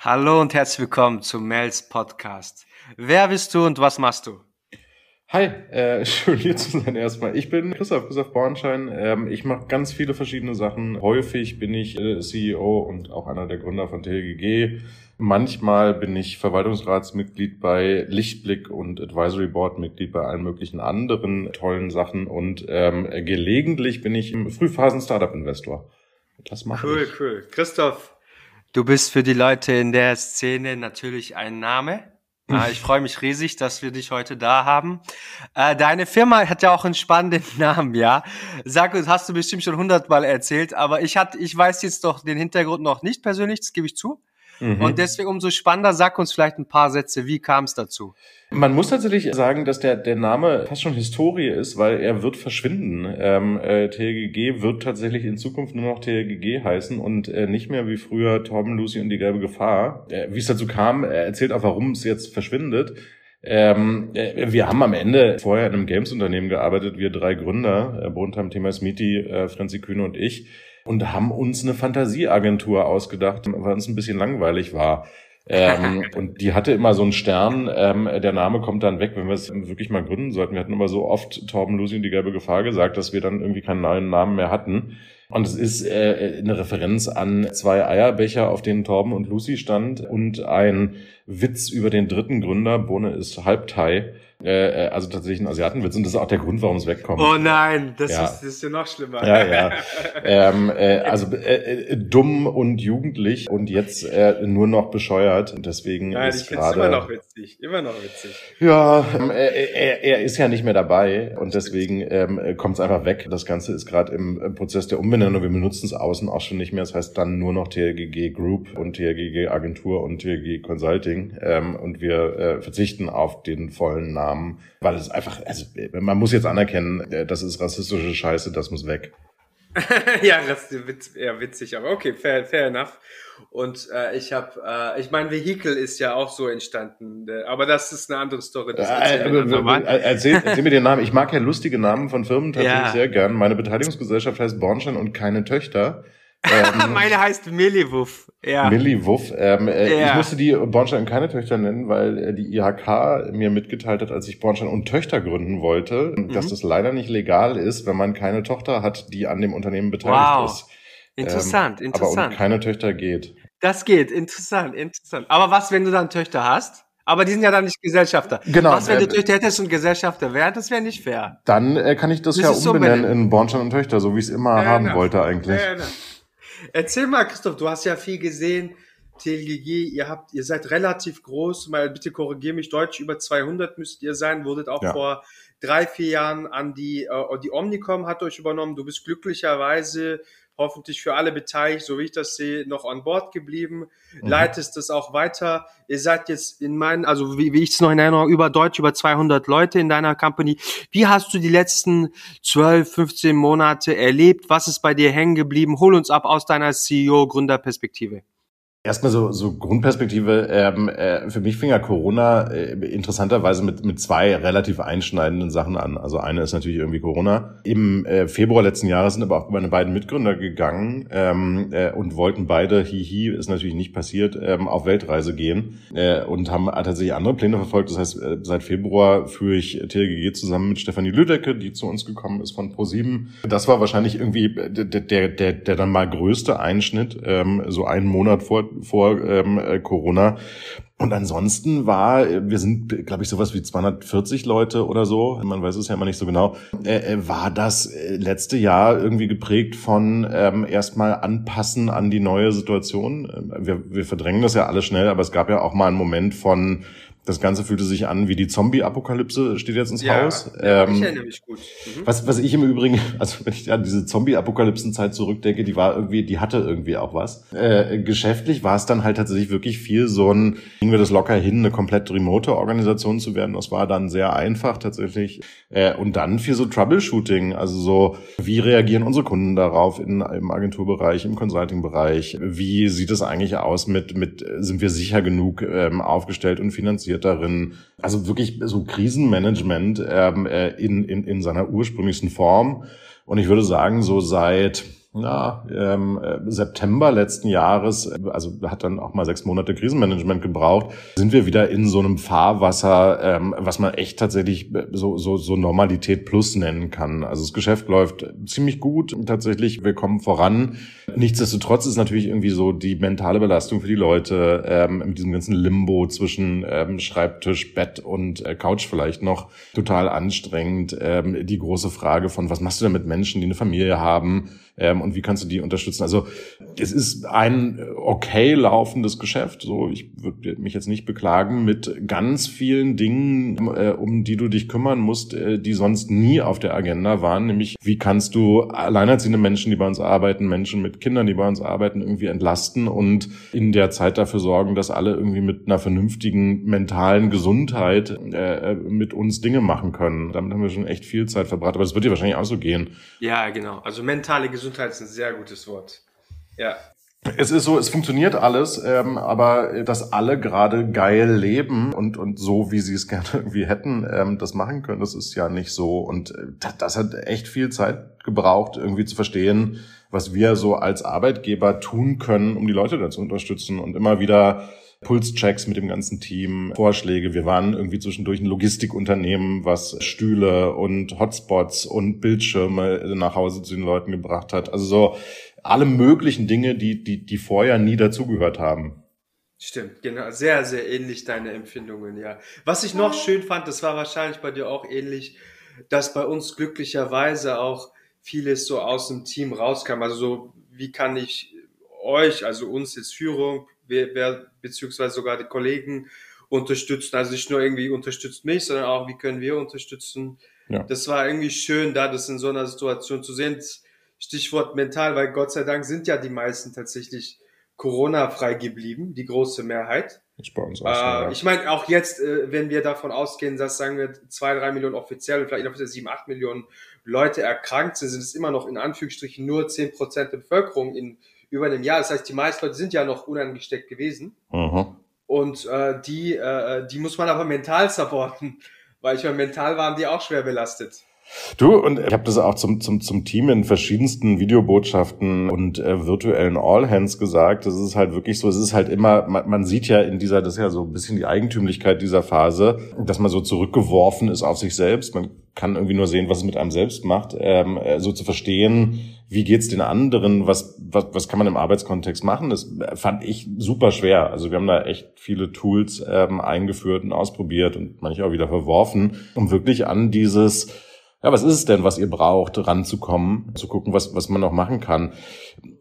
Hallo und herzlich willkommen zum Mels Podcast. Wer bist du und was machst du? Hi, äh, schön hier zu sein erstmal. Ich bin Christoph, Christoph Bornschein. Ähm, ich mache ganz viele verschiedene Sachen. Häufig bin ich äh, CEO und auch einer der Gründer von TLGG. Manchmal bin ich Verwaltungsratsmitglied bei Lichtblick und Advisory Board Mitglied bei allen möglichen anderen tollen Sachen und ähm, gelegentlich bin ich im Frühphasen Startup Investor. Das mache cool, ich. Cool, cool. Christoph, Du bist für die Leute in der Szene natürlich ein Name. Ich freue mich riesig, dass wir dich heute da haben. Äh, deine Firma hat ja auch einen spannenden Namen, ja. Sag uns, hast du bestimmt schon hundertmal erzählt, aber ich hat, ich weiß jetzt doch den Hintergrund noch nicht persönlich, das gebe ich zu. Mhm. Und deswegen umso spannender, sag uns vielleicht ein paar Sätze, wie kam es dazu? Man muss tatsächlich sagen, dass der, der Name fast schon Historie ist, weil er wird verschwinden. Ähm, äh, TLGG wird tatsächlich in Zukunft nur noch TLGG heißen und äh, nicht mehr wie früher Torben, Lucy und die gelbe Gefahr. Äh, wie es dazu kam, er erzählt auch, warum es jetzt verschwindet. Ähm, äh, wir haben am Ende vorher in einem Games-Unternehmen gearbeitet, wir drei Gründer, äh, Bruntheim, Thema Smiti, äh, Franzi Kühne und ich und haben uns eine Fantasieagentur ausgedacht, weil uns ein bisschen langweilig war. ähm, und die hatte immer so einen Stern, ähm, der Name kommt dann weg, wenn wir es wirklich mal gründen sollten. Wir hatten immer so oft Torben Lucy und die gelbe Gefahr gesagt, dass wir dann irgendwie keinen neuen Namen mehr hatten. Und es ist äh, eine Referenz an zwei Eierbecher, auf denen Torben und Lucy stand und ein Witz über den dritten Gründer, Bohne ist Halbthai. Äh, äh, also tatsächlich ein Asiatenwitz und das ist auch der Grund, warum es wegkommt. Oh nein, das, ja. ist, das ist ja noch schlimmer. Ja, ja. ähm, äh, also äh, äh, dumm und jugendlich und jetzt äh, nur noch bescheuert. Deswegen nein, ist ich finde immer noch witzig, immer noch witzig. Ja, ähm, er, er ist ja nicht mehr dabei und deswegen ähm, kommt es einfach weg. Das Ganze ist gerade im Prozess der Umbenennung. Wir benutzen es außen auch schon nicht mehr. Das heißt dann nur noch TLGG Group und TLGG Agentur und TLGG Consulting ähm, und wir äh, verzichten auf den vollen Namen Namen, weil es einfach, also man muss jetzt anerkennen, äh, das ist rassistische Scheiße, das muss weg. ja, das ist eher witzig, aber okay, fair, fair enough. Und äh, ich habe, äh, ich mein Vehikel ist ja auch so entstanden, äh, aber das ist eine andere Story. Das äh, äh, erzähl, erzähl mir den Namen. Ich mag ja lustige Namen von Firmen tatsächlich ja. sehr gern. Meine Beteiligungsgesellschaft heißt Bornstein und keine Töchter. Ähm, Meine heißt Milliwuff. Ja. Milliwuff. Ähm, äh, ja. Ich musste die Bornstein keine Töchter nennen, weil äh, die IHK mir mitgeteilt hat, als ich Bornstein und Töchter gründen wollte, mhm. dass das leider nicht legal ist, wenn man keine Tochter hat, die an dem Unternehmen beteiligt wow. ist. Interessant, ähm, interessant. Aber um keine Töchter geht. Das geht, interessant, interessant. Aber was, wenn du dann Töchter hast? Aber die sind ja dann nicht Gesellschafter. Genau. Was, wenn du Töchter hättest und Gesellschafter wären? Das wäre nicht fair. Dann äh, kann ich das, das ja umbenennen so in Bornstein und Töchter, so wie ich es immer ja, haben ja. wollte eigentlich. Ja, Erzähl mal, Christoph, du hast ja viel gesehen. TLGG, ihr habt, ihr seid relativ groß, mal bitte korrigier mich, deutsch über 200 müsst ihr sein, wurdet auch ja. vor drei, vier Jahren an die, äh, die Omnicom hat euch übernommen. Du bist glücklicherweise hoffentlich für alle beteiligt, so wie ich das sehe, noch an Bord geblieben, mhm. leitest das auch weiter. Ihr seid jetzt in meinen, also wie, wie ich es noch in Erinnerung, über Deutsch, über 200 Leute in deiner Company. Wie hast du die letzten 12, 15 Monate erlebt? Was ist bei dir hängen geblieben? Hol uns ab aus deiner CEO-Gründerperspektive. Erstmal so, so Grundperspektive. Ähm, äh, für mich fing ja Corona äh, interessanterweise mit, mit zwei relativ einschneidenden Sachen an. Also eine ist natürlich irgendwie Corona. Im äh, Februar letzten Jahres sind aber auch meine beiden Mitgründer gegangen ähm, äh, und wollten beide, hihi, ist natürlich nicht passiert, ähm, auf Weltreise gehen äh, und haben tatsächlich andere Pläne verfolgt. Das heißt, äh, seit Februar führe ich TLGG zusammen mit Stefanie Lüdecke, die zu uns gekommen ist von ProSieben. Das war wahrscheinlich irgendwie der, der, der, der dann mal größte Einschnitt, ähm, so einen Monat vor vor ähm, äh, Corona. Und ansonsten war, wir sind, glaube ich, sowas wie 240 Leute oder so, man weiß es ja immer nicht so genau, äh, äh, war das äh, letzte Jahr irgendwie geprägt von ähm, erstmal anpassen an die neue Situation. Ähm, wir, wir verdrängen das ja alle schnell, aber es gab ja auch mal einen Moment von das Ganze fühlte sich an wie die Zombie-Apokalypse, steht jetzt ins ja, Haus. Ja, ähm, ich erinnere mich gut. Mhm. Was, was ich im Übrigen, also wenn ich an diese Zombie-Apokalypsen-Zeit zurückdenke, die war irgendwie, die hatte irgendwie auch was. Äh, geschäftlich war es dann halt tatsächlich wirklich viel so ein, kriegen wir das locker hin, eine komplett remote Organisation zu werden. Das war dann sehr einfach tatsächlich. Äh, und dann viel so Troubleshooting, also so, wie reagieren unsere Kunden darauf in, im Agenturbereich, im Consulting-Bereich? Wie sieht es eigentlich aus mit, mit, sind wir sicher genug ähm, aufgestellt und finanziert? Engagiert darin. Also wirklich so Krisenmanagement ähm, äh, in, in, in seiner ursprünglichsten Form. Und ich würde sagen, so seit na, ähm, äh, September letzten Jahres, äh, also hat dann auch mal sechs Monate Krisenmanagement gebraucht, sind wir wieder in so einem Fahrwasser, ähm, was man echt tatsächlich äh, so, so, so Normalität plus nennen kann. Also das Geschäft läuft ziemlich gut, tatsächlich, wir kommen voran. Nichtsdestotrotz ist natürlich irgendwie so die mentale Belastung für die Leute ähm, mit diesem ganzen Limbo zwischen ähm, Schreibtisch, Bett und äh, Couch vielleicht noch total anstrengend. Ähm, die große Frage von, was machst du denn mit Menschen, die eine Familie haben? Ähm, und wie kannst du die unterstützen? Also es ist ein okay laufendes Geschäft. So, ich würde mich jetzt nicht beklagen mit ganz vielen Dingen, äh, um die du dich kümmern musst, äh, die sonst nie auf der Agenda waren. Nämlich, wie kannst du alleinerziehende Menschen, die bei uns arbeiten, Menschen mit Kindern, die bei uns arbeiten, irgendwie entlasten und in der Zeit dafür sorgen, dass alle irgendwie mit einer vernünftigen mentalen Gesundheit äh, mit uns Dinge machen können. Damit haben wir schon echt viel Zeit verbracht. Aber es wird dir wahrscheinlich auch so gehen. Ja, genau. Also mentale Gesundheit Gesundheit ist ein sehr gutes Wort. Ja. Es ist so, es funktioniert alles, ähm, aber dass alle gerade geil leben und, und so, wie sie es gerne irgendwie hätten, ähm, das machen können, das ist ja nicht so. Und äh, das, das hat echt viel Zeit gebraucht, irgendwie zu verstehen, was wir so als Arbeitgeber tun können, um die Leute da zu unterstützen und immer wieder Pulschecks mit dem ganzen Team, Vorschläge. Wir waren irgendwie zwischendurch ein Logistikunternehmen, was Stühle und Hotspots und Bildschirme nach Hause zu den Leuten gebracht hat. Also so alle möglichen Dinge, die, die, die vorher nie dazugehört haben. Stimmt, genau. Sehr, sehr ähnlich deine Empfindungen, ja. Was ich noch schön fand, das war wahrscheinlich bei dir auch ähnlich, dass bei uns glücklicherweise auch vieles so aus dem Team rauskam. Also so, wie kann ich euch, also uns als Führung, wer, wer beziehungsweise sogar die Kollegen unterstützen. Also nicht nur irgendwie unterstützt mich, sondern auch, wie können wir unterstützen. Ja. Das war irgendwie schön, da das in so einer Situation zu sehen. Stichwort mental, weil Gott sei Dank sind ja die meisten tatsächlich Corona-frei geblieben, die große Mehrheit. Ich bei uns auch. Äh, ich meine, auch jetzt, äh, wenn wir davon ausgehen, dass, sagen wir, zwei, drei Millionen offiziell und vielleicht noch sieben, acht Millionen Leute erkrankt sind, sind es immer noch in Anführungsstrichen nur zehn Prozent der Bevölkerung in über einem Jahr. Das heißt, die meisten Leute sind ja noch unangesteckt gewesen. Mhm. Und äh, die, äh, die muss man aber mental supporten, weil ich meine, mental waren die auch schwer belastet. Du, und ich habe das auch zum, zum, zum Team in verschiedensten Videobotschaften und äh, virtuellen All-Hands gesagt. Das ist halt wirklich so, es ist halt immer, man, man sieht ja in dieser, das ist ja so ein bisschen die Eigentümlichkeit dieser Phase, dass man so zurückgeworfen ist auf sich selbst. Man kann irgendwie nur sehen, was es mit einem selbst macht. Ähm, äh, so zu verstehen, wie geht's den anderen, was, was, was kann man im Arbeitskontext machen, das fand ich super schwer. Also wir haben da echt viele Tools ähm, eingeführt und ausprobiert und manche auch wieder verworfen, um wirklich an dieses ja, was ist es denn, was ihr braucht, ranzukommen, zu gucken, was, was man noch machen kann.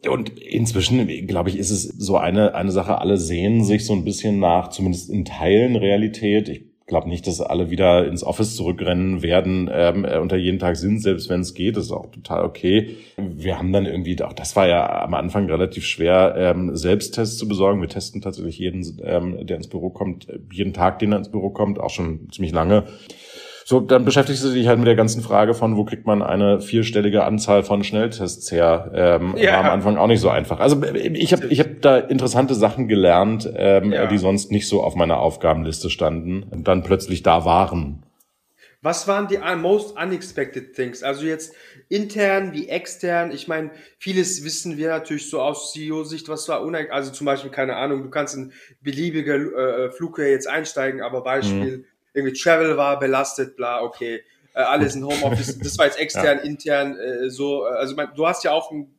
Und inzwischen, glaube ich, ist es so eine, eine Sache, alle sehen sich so ein bisschen nach, zumindest in Teilen Realität. Ich glaube nicht, dass alle wieder ins Office zurückrennen werden, ähm, äh, unter jeden Tag sind, selbst wenn es geht, das ist auch total okay. Wir haben dann irgendwie, auch das war ja am Anfang relativ schwer, ähm, Selbsttests zu besorgen. Wir testen tatsächlich jeden, ähm, der ins Büro kommt, jeden Tag, den er ins Büro kommt, auch schon ziemlich lange. So, dann beschäftigst du dich halt mit der ganzen Frage von, wo kriegt man eine vierstellige Anzahl von Schnelltests her? Ähm, ja. War am Anfang auch nicht so einfach. Also ich habe ich hab da interessante Sachen gelernt, ähm, ja. die sonst nicht so auf meiner Aufgabenliste standen und dann plötzlich da waren. Was waren die most unexpected things? Also jetzt intern wie extern. Ich meine, vieles wissen wir natürlich so aus CEO-Sicht, was war uneig also zum Beispiel keine Ahnung. Du kannst in beliebige äh, Flughöhe jetzt einsteigen, aber Beispiel mhm irgendwie Travel war belastet, bla, okay, äh, alles in Homeoffice, das war jetzt extern, ja. intern, äh, so, also mein, du hast ja auch ein,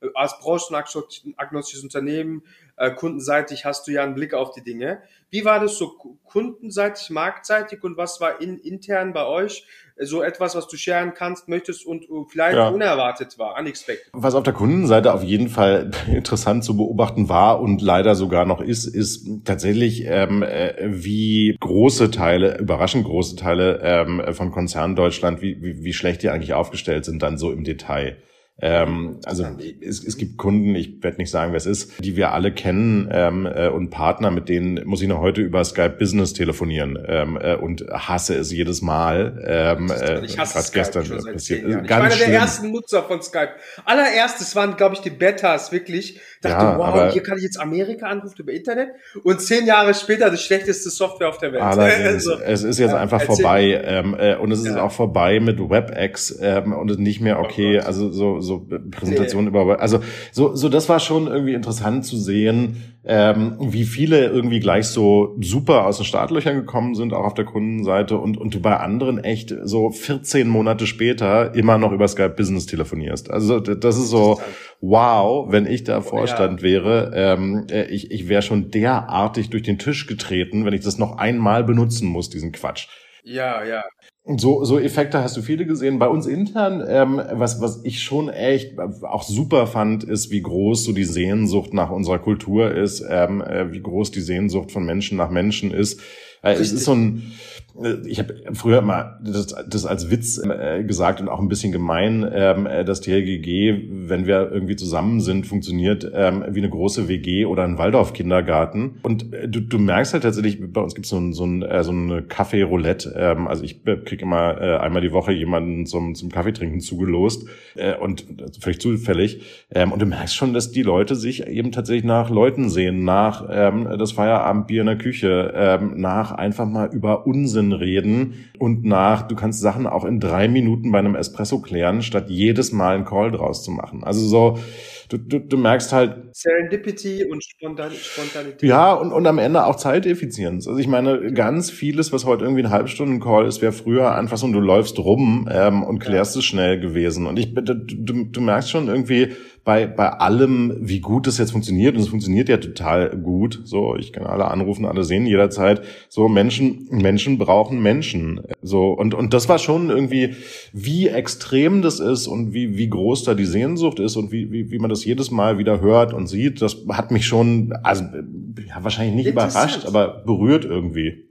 äh, als branchenagnostisches Unternehmen, äh, kundenseitig hast du ja einen Blick auf die Dinge. Wie war das so kundenseitig, marktseitig und was war in, intern bei euch? so etwas, was du scheren kannst, möchtest und vielleicht ja. unerwartet war, unexpected. Was auf der Kundenseite auf jeden Fall interessant zu beobachten war und leider sogar noch ist, ist tatsächlich, ähm, äh, wie große Teile, überraschend große Teile ähm, von Konzernen Deutschland, wie, wie, wie schlecht die eigentlich aufgestellt sind, dann so im Detail. Ähm, also es, es gibt Kunden, ich werde nicht sagen, wer es ist, die wir alle kennen ähm, äh, und Partner, mit denen muss ich noch heute über Skype Business telefonieren ähm, äh, und hasse es jedes Mal. Ähm, äh, ich hasse Skype gestern schon seit passiert. Ich war einer der ersten Nutzer von Skype. Allererstes waren, glaube ich, die Betas wirklich. Dachte, ja, wow, hier kann ich jetzt Amerika anrufen über Internet und zehn Jahre später das schlechteste Software auf der Welt. also, es ist jetzt ja, einfach vorbei ähm, äh, und es ist ja. auch vorbei mit WebEx ähm, und nicht mehr oh okay. Also so so Präsentationen nee. über, also so, so das war schon irgendwie interessant zu sehen, ähm, wie viele irgendwie gleich so super aus den Startlöchern gekommen sind, auch auf der Kundenseite und, und du bei anderen echt so 14 Monate später immer noch über Skype Business telefonierst. Also das ist so, wow, wenn ich da Vorstand ja. wäre, ähm, äh, ich, ich wäre schon derartig durch den Tisch getreten, wenn ich das noch einmal benutzen muss, diesen Quatsch. Ja, ja. So, so Effekte hast du viele gesehen. Bei uns intern, ähm, was, was ich schon echt auch super fand, ist, wie groß so die Sehnsucht nach unserer Kultur ist, ähm, äh, wie groß die Sehnsucht von Menschen nach Menschen ist. Äh, es ist so ein, äh, ich habe früher mal das, das als Witz äh, gesagt und auch ein bisschen gemein, ähm, äh, dass die LGG, wenn wir irgendwie zusammen sind, funktioniert ähm, wie eine große WG oder ein Waldorf-Kindergarten. Und äh, du, du merkst halt tatsächlich, bei uns gibt es so ein, so ein äh, so eine Kaffee-Roulette. Ähm, also ich kriege immer äh, einmal die Woche jemanden zum, zum Kaffeetrinken zugelost äh, und völlig zufällig. Ähm, und du merkst schon, dass die Leute sich eben tatsächlich nach Leuten sehen, nach ähm, das Feierabendbier in der Küche, ähm, nach einfach mal über Unsinn reden und nach, du kannst Sachen auch in drei Minuten bei einem Espresso klären, statt jedes Mal einen Call draus zu machen. Also so, du, du, du merkst halt. Serendipity und Spontan Spontanität. Ja, und, und am Ende auch Zeiteffizienz. Also ich meine, ganz vieles, was heute irgendwie ein Halbstunden-Call ist, wäre früher einfach so, du läufst rum ähm, und klärst ja. es schnell gewesen. Und ich, du, du, du merkst schon irgendwie, bei, bei allem, wie gut das jetzt funktioniert, und es funktioniert ja total gut, so, ich kann alle anrufen, alle sehen jederzeit, so Menschen, Menschen brauchen Menschen, so, und, und das war schon irgendwie, wie extrem das ist und wie, wie groß da die Sehnsucht ist und wie, wie, wie man das jedes Mal wieder hört und sieht, das hat mich schon, also, ja, wahrscheinlich nicht überrascht, aber berührt irgendwie.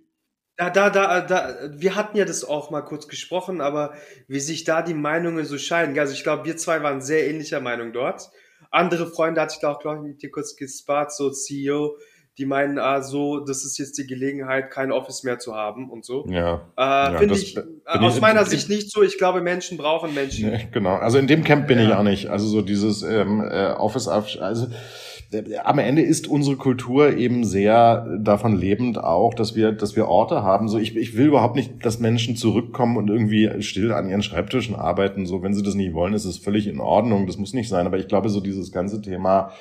Da, da, da, da, wir hatten ja das auch mal kurz gesprochen, aber wie sich da die Meinungen so scheiden. Also ich glaube, wir zwei waren sehr ähnlicher Meinung dort. Andere Freunde hatte ich da auch, glaube ich, mit dir kurz gespart, so CEO, die meinen, ah, so, das ist jetzt die Gelegenheit, kein Office mehr zu haben und so. Ja. Äh, ja Finde ich aus ich, meiner Sicht nicht so. Ich glaube, Menschen brauchen Menschen. Nee, genau. Also in dem Camp bin ja. ich auch nicht. Also so dieses ähm, äh, Office, also am Ende ist unsere Kultur eben sehr davon lebend auch, dass wir, dass wir Orte haben. So, ich, ich will überhaupt nicht, dass Menschen zurückkommen und irgendwie still an ihren Schreibtischen arbeiten. So, wenn sie das nicht wollen, ist es völlig in Ordnung. Das muss nicht sein. Aber ich glaube, so dieses ganze Thema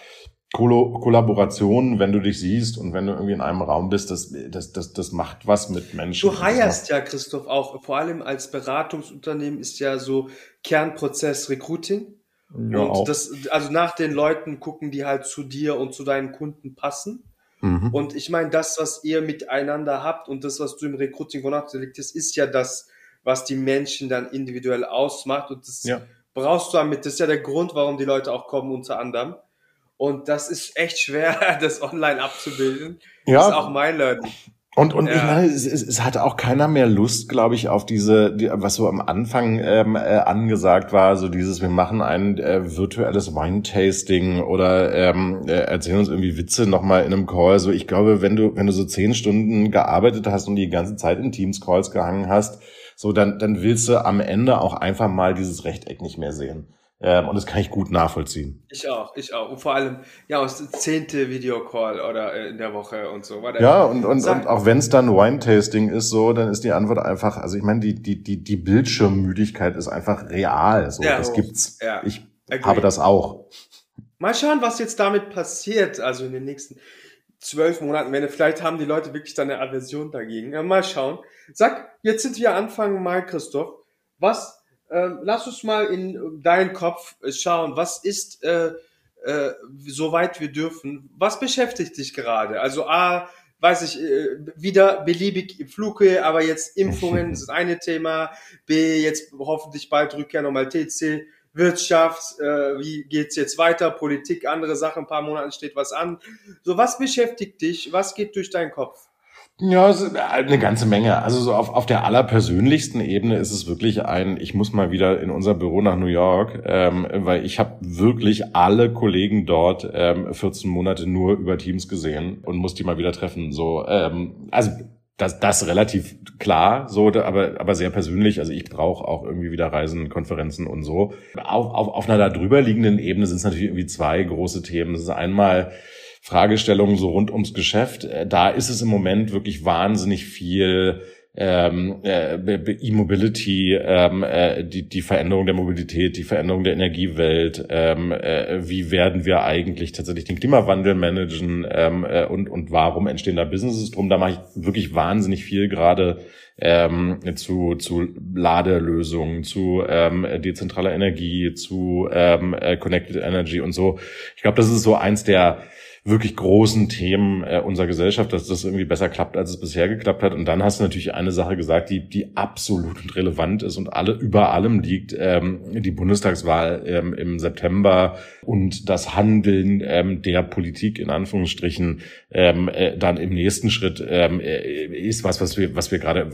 Kollaboration, wenn du dich siehst und wenn du irgendwie in einem Raum bist, das, das, das, das macht was mit Menschen. Du heierst ja, Christoph, auch vor allem als Beratungsunternehmen ist ja so Kernprozess Recruiting. Ja, und auch. das, also nach den Leuten gucken, die halt zu dir und zu deinen Kunden passen. Mhm. Und ich meine, das, was ihr miteinander habt und das, was du im Recruiting von hast, ist ja das, was die Menschen dann individuell ausmacht. Und das ja. brauchst du damit. Das ist ja der Grund, warum die Leute auch kommen, unter anderem. Und das ist echt schwer, das online abzubilden. Ja. Das ist auch mein Learning. Und, und ja. ich meine, es, es, es hatte auch keiner mehr Lust, glaube ich, auf diese, die, was so am Anfang ähm, äh, angesagt war, so dieses, wir machen ein äh, virtuelles Wine-Tasting oder ähm, äh, erzählen uns irgendwie Witze nochmal in einem Call. So, ich glaube, wenn du, wenn du so zehn Stunden gearbeitet hast und die ganze Zeit in Teams-Calls gehangen hast, so, dann, dann willst du am Ende auch einfach mal dieses Rechteck nicht mehr sehen. Ähm, und das kann ich gut nachvollziehen. Ich auch, ich auch. Und vor allem, ja, aus zehnte Videocall oder äh, in der Woche und so. Warte. Ja, und, und, und auch wenn es dann Wine-Tasting ist, so, dann ist die Antwort einfach, also ich meine, die, die, die, die Bildschirmmüdigkeit ist einfach real. So, ja, das gibt's. Ja, ich agree. habe das auch. Mal schauen, was jetzt damit passiert, also in den nächsten zwölf Monaten, wenn vielleicht haben die Leute wirklich dann eine Aversion dagegen. Ja, mal schauen. Sag, jetzt sind wir Anfang Mai, Christoph. Was ähm, lass uns mal in deinen Kopf schauen. Was ist, äh, äh, soweit wir dürfen, was beschäftigt dich gerade? Also A, weiß ich, äh, wieder beliebig Fluge, aber jetzt Impfungen ist eine Thema. B, jetzt hoffentlich bald Rückkehr nochmal TC. Wirtschaft, äh, wie geht's jetzt weiter? Politik, andere Sachen, ein paar Monaten steht was an. So, was beschäftigt dich? Was geht durch deinen Kopf? Ja, eine ganze Menge. Also so auf, auf der allerpersönlichsten Ebene ist es wirklich ein, ich muss mal wieder in unser Büro nach New York, ähm, weil ich habe wirklich alle Kollegen dort ähm, 14 Monate nur über Teams gesehen und muss die mal wieder treffen. So, ähm, also das, das relativ klar, so, aber, aber sehr persönlich. Also ich brauche auch irgendwie wieder Reisen, Konferenzen und so. Auf, auf, auf einer da drüber liegenden Ebene sind es natürlich irgendwie zwei große Themen. Das ist einmal Fragestellungen so rund ums Geschäft. Äh, da ist es im Moment wirklich wahnsinnig viel ähm, äh, E-Mobility, ähm, äh, die, die Veränderung der Mobilität, die Veränderung der Energiewelt, ähm, äh, wie werden wir eigentlich tatsächlich den Klimawandel managen ähm, äh, und, und warum entstehen da Businesses drum. Da mache ich wirklich wahnsinnig viel gerade ähm, zu, zu Ladelösungen, zu ähm, dezentraler Energie, zu ähm, äh, Connected Energy und so. Ich glaube, das ist so eins der wirklich großen Themen äh, unserer Gesellschaft, dass das irgendwie besser klappt, als es bisher geklappt hat. Und dann hast du natürlich eine Sache gesagt, die, die absolut relevant ist und alle über allem liegt, ähm, die Bundestagswahl ähm, im September und das Handeln ähm, der Politik in Anführungsstrichen ähm, äh, dann im nächsten Schritt ähm, äh, ist was, was wir, was wir gerade,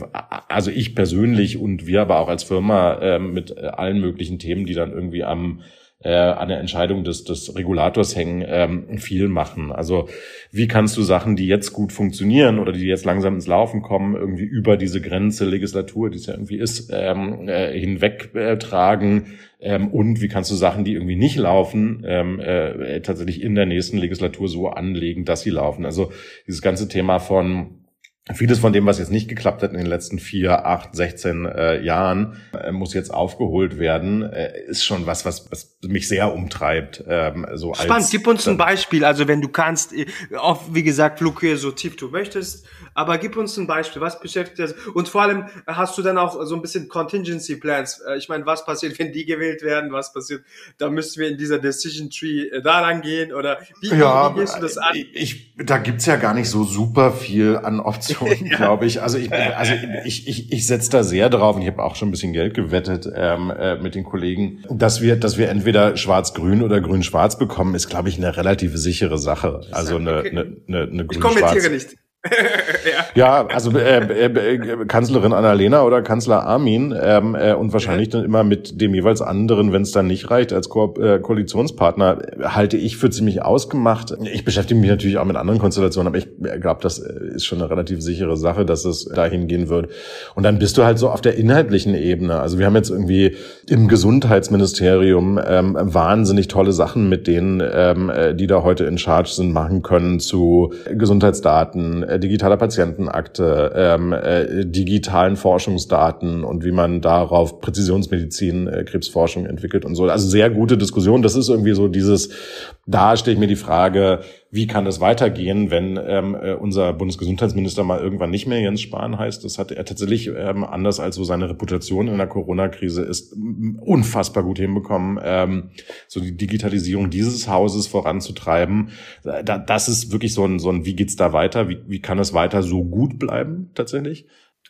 also ich persönlich und wir aber auch als Firma ähm, mit allen möglichen Themen, die dann irgendwie am äh, an der Entscheidung des, des Regulators hängen, ähm, viel machen. Also wie kannst du Sachen, die jetzt gut funktionieren oder die jetzt langsam ins Laufen kommen, irgendwie über diese Grenze Legislatur, die es ja irgendwie ist, ähm, äh, hinweg äh, tragen? Ähm, und wie kannst du Sachen, die irgendwie nicht laufen, ähm, äh, tatsächlich in der nächsten Legislatur so anlegen, dass sie laufen? Also dieses ganze Thema von Vieles von dem, was jetzt nicht geklappt hat in den letzten vier, acht, 16 äh, Jahren, äh, muss jetzt aufgeholt werden, äh, ist schon was, was, was mich sehr umtreibt. Ähm, so Spannend, als, gib uns ein Beispiel. Also wenn du kannst, äh, auch wie gesagt, Flughöhe so tief du möchtest, aber gib uns ein Beispiel. Was beschäftigt das? Und vor allem hast du dann auch so ein bisschen Contingency Plans. Äh, ich meine, was passiert, wenn die gewählt werden? Was passiert? Da müssten wir in dieser Decision Tree äh, da lang gehen oder wie, ja, wie gehst du das an? Ich, da gibt's ja gar nicht so super viel an Optionen ja. glaube ich. Also ich, also ich, ich, ich setze da sehr drauf und ich habe auch schon ein bisschen Geld gewettet ähm, äh, mit den Kollegen, dass wir, dass wir entweder schwarz-grün oder grün-schwarz bekommen, ist, glaube ich, eine relativ sichere Sache. Also eine, eine, eine, eine grün-schwarz. Ich kommentiere nicht. Ja. ja, also äh, äh, äh, Kanzlerin Annalena oder Kanzler Armin ähm, äh, und wahrscheinlich dann immer mit dem jeweils anderen, wenn es dann nicht reicht, als Ko äh, Koalitionspartner, halte ich für ziemlich ausgemacht. Ich beschäftige mich natürlich auch mit anderen Konstellationen, aber ich glaube, das ist schon eine relativ sichere Sache, dass es dahin gehen wird. Und dann bist du halt so auf der inhaltlichen Ebene. Also wir haben jetzt irgendwie im Gesundheitsministerium ähm, wahnsinnig tolle Sachen mit denen, ähm, äh, die da heute in Charge sind, machen können zu Gesundheitsdaten äh, digitaler Patientenakte, ähm, äh, digitalen Forschungsdaten und wie man darauf Präzisionsmedizin, äh, Krebsforschung entwickelt und so. Also sehr gute Diskussion. Das ist irgendwie so dieses, da stelle ich mir die Frage, wie kann das weitergehen, wenn ähm, äh, unser Bundesgesundheitsminister mal irgendwann nicht mehr Jens Spahn heißt. Das hat er tatsächlich ähm, anders als so seine Reputation in der Corona-Krise ist unfassbar gut hinbekommen, ähm, so die Digitalisierung dieses Hauses voranzutreiben. Da, das ist wirklich so ein, so ein, wie geht's da weiter? Wie, wie kann es weiter so gut bleiben tatsächlich?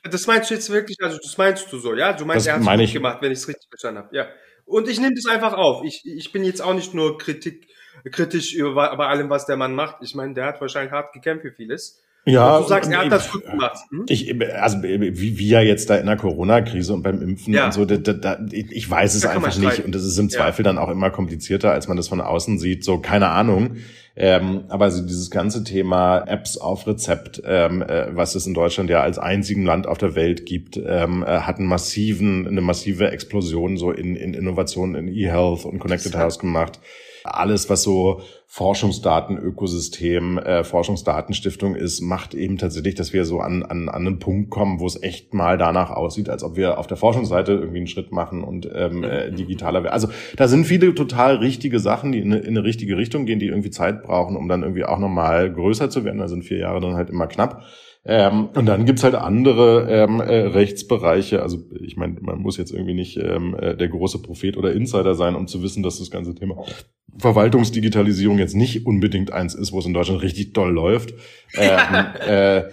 Das meinst du jetzt wirklich, also das meinst du so, ja? Du meinst, das er hat es gut gemacht, wenn ich es richtig verstanden habe. Ja. Und ich nehme das einfach auf. Ich, ich bin jetzt auch nicht nur Kritik kritisch über, bei allem, was der Mann macht. Ich meine, der hat wahrscheinlich hart gekämpft für vieles. Ja, und du sagst, er hat das gut gemacht. Hm? Ich, also wie, wie ja jetzt da in der Corona-Krise und beim Impfen ja. und so, da, da, ich weiß es da einfach nicht und es ist im Zweifel ja. dann auch immer komplizierter, als man das von außen sieht. So keine Ahnung. Ähm, aber also dieses ganze Thema Apps auf Rezept, ähm, äh, was es in Deutschland ja als einzigen Land auf der Welt gibt, ähm, äh, hat einen massiven, eine massive Explosion so in, in Innovationen in E-Health und Connected Health gemacht alles, was so Forschungsdatenökosystem, äh, Forschungsdatenstiftung ist, macht eben tatsächlich, dass wir so an, an, an einen Punkt kommen, wo es echt mal danach aussieht, als ob wir auf der Forschungsseite irgendwie einen Schritt machen und ähm, äh, digitaler werden. Also da sind viele total richtige Sachen, die in eine, in eine richtige Richtung gehen, die irgendwie Zeit brauchen, um dann irgendwie auch nochmal größer zu werden. Da sind vier Jahre dann halt immer knapp. Ähm, und dann gibt's halt andere ähm, äh, Rechtsbereiche. Also ich meine, man muss jetzt irgendwie nicht ähm, äh, der große Prophet oder Insider sein, um zu wissen, dass das ganze Thema Verwaltungsdigitalisierung jetzt nicht unbedingt eins ist, wo es in Deutschland richtig doll läuft. Ähm, äh,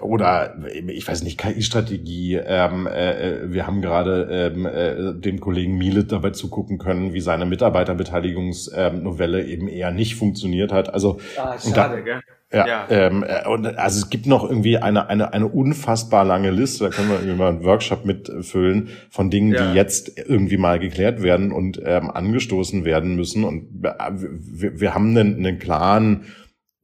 oder ich weiß nicht, KI-Strategie. Ähm, äh, wir haben gerade ähm, äh, dem Kollegen Miele dabei zugucken können, wie seine Mitarbeiterbeteiligungsnovelle ähm, eben eher nicht funktioniert hat. Also ah, schade, da, gell? Ja, ja. Ähm, äh, und also es gibt noch irgendwie eine, eine, eine unfassbar lange Liste, da können wir irgendwie mal einen Workshop mitfüllen von Dingen, ja. die jetzt irgendwie mal geklärt werden und ähm, angestoßen werden müssen. Und wir, wir haben einen, einen klaren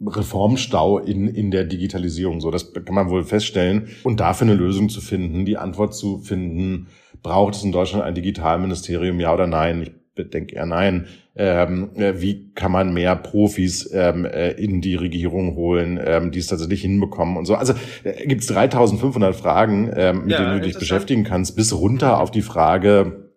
Reformstau in, in der Digitalisierung. So, das kann man wohl feststellen. Und dafür eine Lösung zu finden, die Antwort zu finden, braucht es in Deutschland ein Digitalministerium, ja oder nein? Ich denke eher nein. Ähm, äh, wie kann man mehr Profis ähm, äh, in die Regierung holen, ähm, die es tatsächlich hinbekommen und so. Also äh, gibt es 3500 Fragen, ähm, mit ja, denen du dich beschäftigen kannst, bis runter auf die Frage,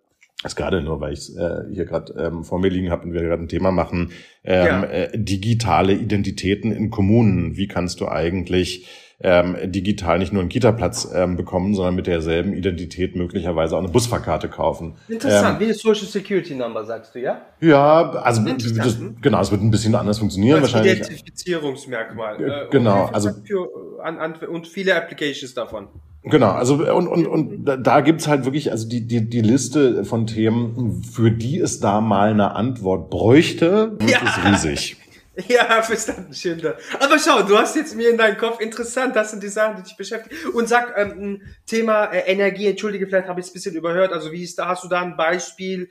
das gerade nur, weil ich äh, hier gerade ähm, vor mir liegen habe und wir gerade ein Thema machen, ähm, ja. äh, digitale Identitäten in Kommunen. Wie kannst du eigentlich ähm, digital nicht nur einen Kita-Platz ähm, bekommen, sondern mit derselben Identität möglicherweise auch eine Busfahrkarte kaufen. Interessant, ähm, wie eine Social Security Number, sagst du, ja? Ja, also das, genau, es wird ein bisschen anders funktionieren Als wahrscheinlich. Identifizierungsmerkmal. Äh, genau, also für, an, an, und viele Applications davon. Genau, also und, und, und da gibt's halt wirklich, also die, die, die Liste von Themen, für die es da mal eine Antwort bräuchte, ja. ist riesig. Ja, verstanden, Schindler. Aber schau, du hast jetzt mir in deinen Kopf interessant, das sind die Sachen, die dich beschäftigen. Und sag, ähm, Thema äh, Energie, entschuldige, vielleicht habe ich es ein bisschen überhört. Also wie ist da, hast du da ein Beispiel?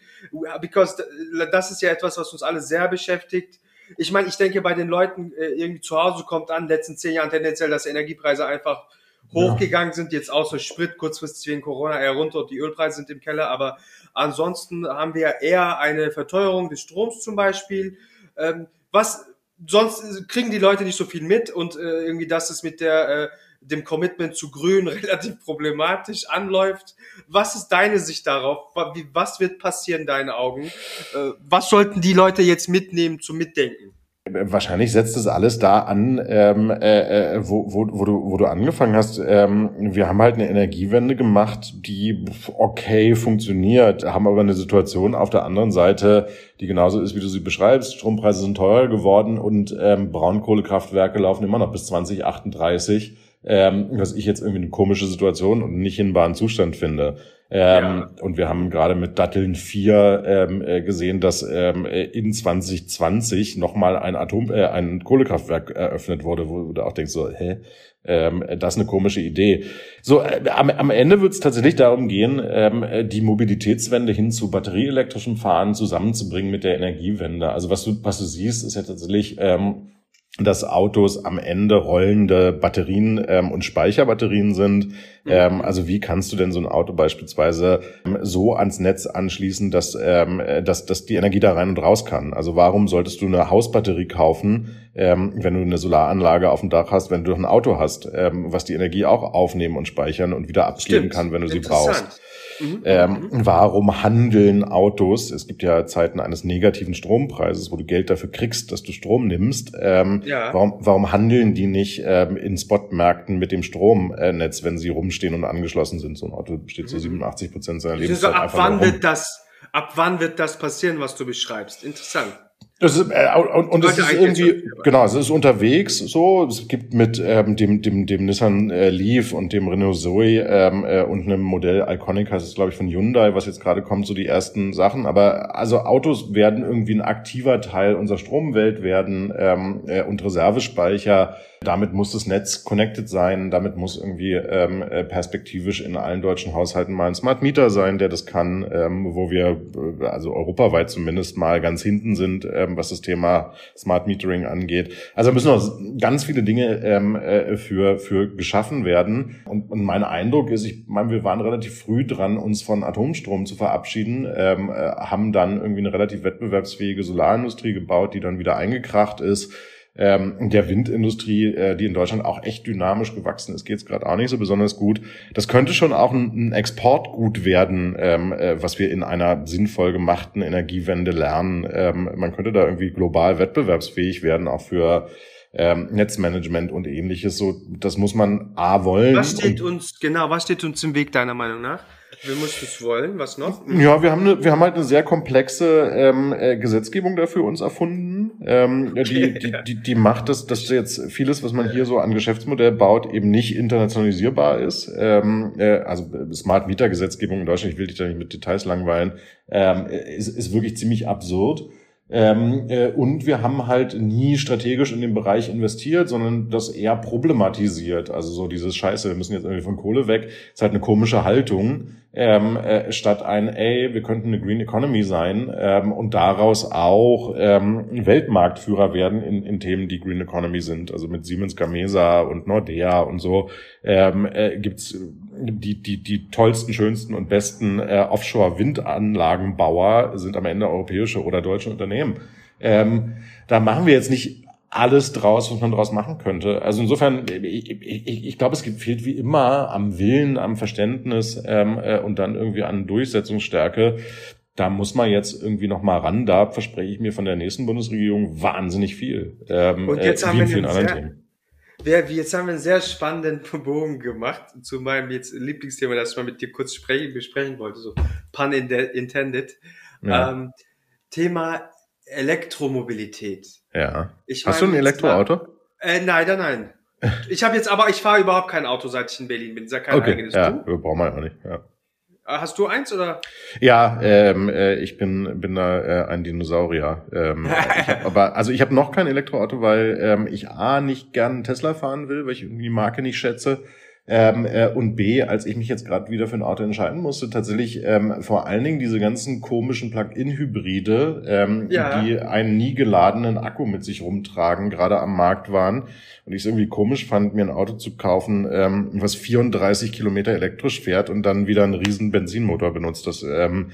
Because das ist ja etwas, was uns alle sehr beschäftigt. Ich meine, ich denke, bei den Leuten äh, irgendwie zu Hause kommt an, letzten zehn Jahren tendenziell, dass Energiepreise einfach hochgegangen sind, jetzt außer Sprit kurzfristig wegen Corona eher runter und die Ölpreise sind im Keller, aber ansonsten haben wir eher eine Verteuerung des Stroms zum Beispiel. Ähm, was sonst kriegen die Leute nicht so viel mit und äh, irgendwie, dass es mit der äh, dem Commitment zu Grün relativ problematisch anläuft. Was ist deine Sicht darauf? Was wird passieren in deinen Augen? Äh, was sollten die Leute jetzt mitnehmen zum Mitdenken? Wahrscheinlich setzt es alles da an, ähm, äh, äh, wo, wo, wo, du, wo du angefangen hast. Ähm, wir haben halt eine Energiewende gemacht, die okay funktioniert, haben aber eine Situation auf der anderen Seite, die genauso ist, wie du sie beschreibst. Strompreise sind teurer geworden und ähm, Braunkohlekraftwerke laufen immer noch bis 2038, ähm, was ich jetzt irgendwie eine komische Situation und nicht in wahren Zustand finde. Ähm, ja. Und wir haben gerade mit Datteln 4 ähm, äh, gesehen, dass ähm, in 2020 nochmal ein Atom, äh, ein Kohlekraftwerk eröffnet wurde, wo du auch denkst so, hä? Ähm, das ist eine komische Idee. So, äh, am, am Ende wird es tatsächlich darum gehen, ähm, die Mobilitätswende hin zu batterieelektrischem Fahren zusammenzubringen mit der Energiewende. Also was du, was du siehst, ist ja tatsächlich ähm, dass Autos am Ende rollende Batterien ähm, und Speicherbatterien sind. Mhm. Ähm, also wie kannst du denn so ein Auto beispielsweise ähm, so ans Netz anschließen, dass, ähm, dass, dass die Energie da rein und raus kann? Also warum solltest du eine Hausbatterie kaufen, ähm, wenn du eine Solaranlage auf dem Dach hast, wenn du ein Auto hast, ähm, was die Energie auch aufnehmen und speichern und wieder abgeben kann, wenn du sie brauchst? Mhm. Ähm, mhm. warum handeln Autos? Es gibt ja Zeiten eines negativen Strompreises, wo du Geld dafür kriegst, dass du Strom nimmst. Ähm, ja. warum, warum handeln die nicht ähm, in Spotmärkten mit dem Stromnetz, wenn sie rumstehen und angeschlossen sind? So ein Auto besteht zu so 87 Prozent seiner Lebenszeit. Also ab wann wird das, ab wann wird das passieren, was du beschreibst? Interessant. Das ist, äh, und, und es ist irgendwie, genau, es ist unterwegs so. Es gibt mit ähm, dem, dem, dem Nissan äh, Leaf und dem Renault Zoe ähm, äh, und einem Modell Iconic, das ist glaube ich von Hyundai, was jetzt gerade kommt, so die ersten Sachen. Aber also Autos werden irgendwie ein aktiver Teil unserer Stromwelt werden ähm, äh, und Reservespeicher damit muss das Netz connected sein, damit muss irgendwie ähm, äh, perspektivisch in allen deutschen Haushalten mal ein Smart Meter sein, der das kann, ähm, wo wir äh, also europaweit zumindest mal ganz hinten sind, ähm, was das Thema Smart Metering angeht. Also müssen noch ganz viele Dinge ähm, äh, für für geschaffen werden. Und, und mein Eindruck ist, ich meine, wir waren relativ früh dran, uns von Atomstrom zu verabschieden, ähm, äh, haben dann irgendwie eine relativ wettbewerbsfähige Solarindustrie gebaut, die dann wieder eingekracht ist ähm, der Windindustrie, äh, die in Deutschland auch echt dynamisch gewachsen ist, geht es gerade auch nicht so besonders gut. Das könnte schon auch ein, ein Exportgut werden, ähm, äh, was wir in einer sinnvoll gemachten Energiewende lernen. Ähm, man könnte da irgendwie global wettbewerbsfähig werden, auch für ähm, Netzmanagement und ähnliches. So, das muss man A wollen. Was steht uns, genau, was steht uns im Weg deiner Meinung nach? Wir müssen es wollen. Was noch? Ja, wir haben, eine, wir haben halt eine sehr komplexe ähm, äh, Gesetzgebung dafür uns erfunden. Ähm, die, die, die, die macht das, dass jetzt vieles, was man hier so an Geschäftsmodell baut, eben nicht internationalisierbar ist. Ähm, äh, also Smart Meter Gesetzgebung in Deutschland, ich will dich da nicht mit Details langweilen, ähm, ist, ist wirklich ziemlich absurd. Ähm, äh, und wir haben halt nie strategisch in den Bereich investiert, sondern das eher problematisiert. Also so dieses Scheiße, wir müssen jetzt irgendwie von Kohle weg, ist halt eine komische Haltung ähm, äh, statt ein, ey, wir könnten eine Green Economy sein ähm, und daraus auch ähm, Weltmarktführer werden in, in Themen, die Green Economy sind. Also mit Siemens Gamesa und Nordea und so ähm, äh, gibt's die, die, die tollsten, schönsten und besten äh, Offshore-Windanlagenbauer sind am Ende europäische oder deutsche Unternehmen. Ähm, da machen wir jetzt nicht alles draus, was man draus machen könnte. Also insofern, ich, ich, ich glaube, es fehlt wie immer am Willen, am Verständnis ähm, äh, und dann irgendwie an Durchsetzungsstärke. Da muss man jetzt irgendwie noch mal ran. Da verspreche ich mir von der nächsten Bundesregierung wahnsinnig viel. Ähm, und jetzt äh, haben wir vielen anderen sehr, Themen. Wir, jetzt haben wir einen sehr spannenden Bogen gemacht zu meinem jetzt Lieblingsthema, das ich mal mit dir kurz sprechen, besprechen wollte, so pun intended. Ja. Ähm, Thema Elektromobilität. Ja. Ich Hast du ein Elektroauto? Mal, äh, nein, nein, nein. Ich habe jetzt aber, ich fahre überhaupt kein Auto, seit ich in Berlin bin. Ist ja kein okay, eigenes. Ja, du? brauchen wir auch nicht. Ja. Äh, hast du eins oder? Ja, ähm, äh, ich bin bin da äh, ein Dinosaurier. Ähm, ich hab, aber also ich habe noch kein Elektroauto, weil ähm, ich a nicht gern Tesla fahren will, weil ich die Marke nicht schätze. Ähm, äh, und B, als ich mich jetzt gerade wieder für ein Auto entscheiden musste, tatsächlich ähm, vor allen Dingen diese ganzen komischen Plug-in-Hybride, ähm, ja. die einen nie geladenen Akku mit sich rumtragen, gerade am Markt waren. Und ich es irgendwie komisch fand, mir ein Auto zu kaufen, ähm, was 34 Kilometer elektrisch fährt und dann wieder einen riesen Benzinmotor benutzt. Das ähm,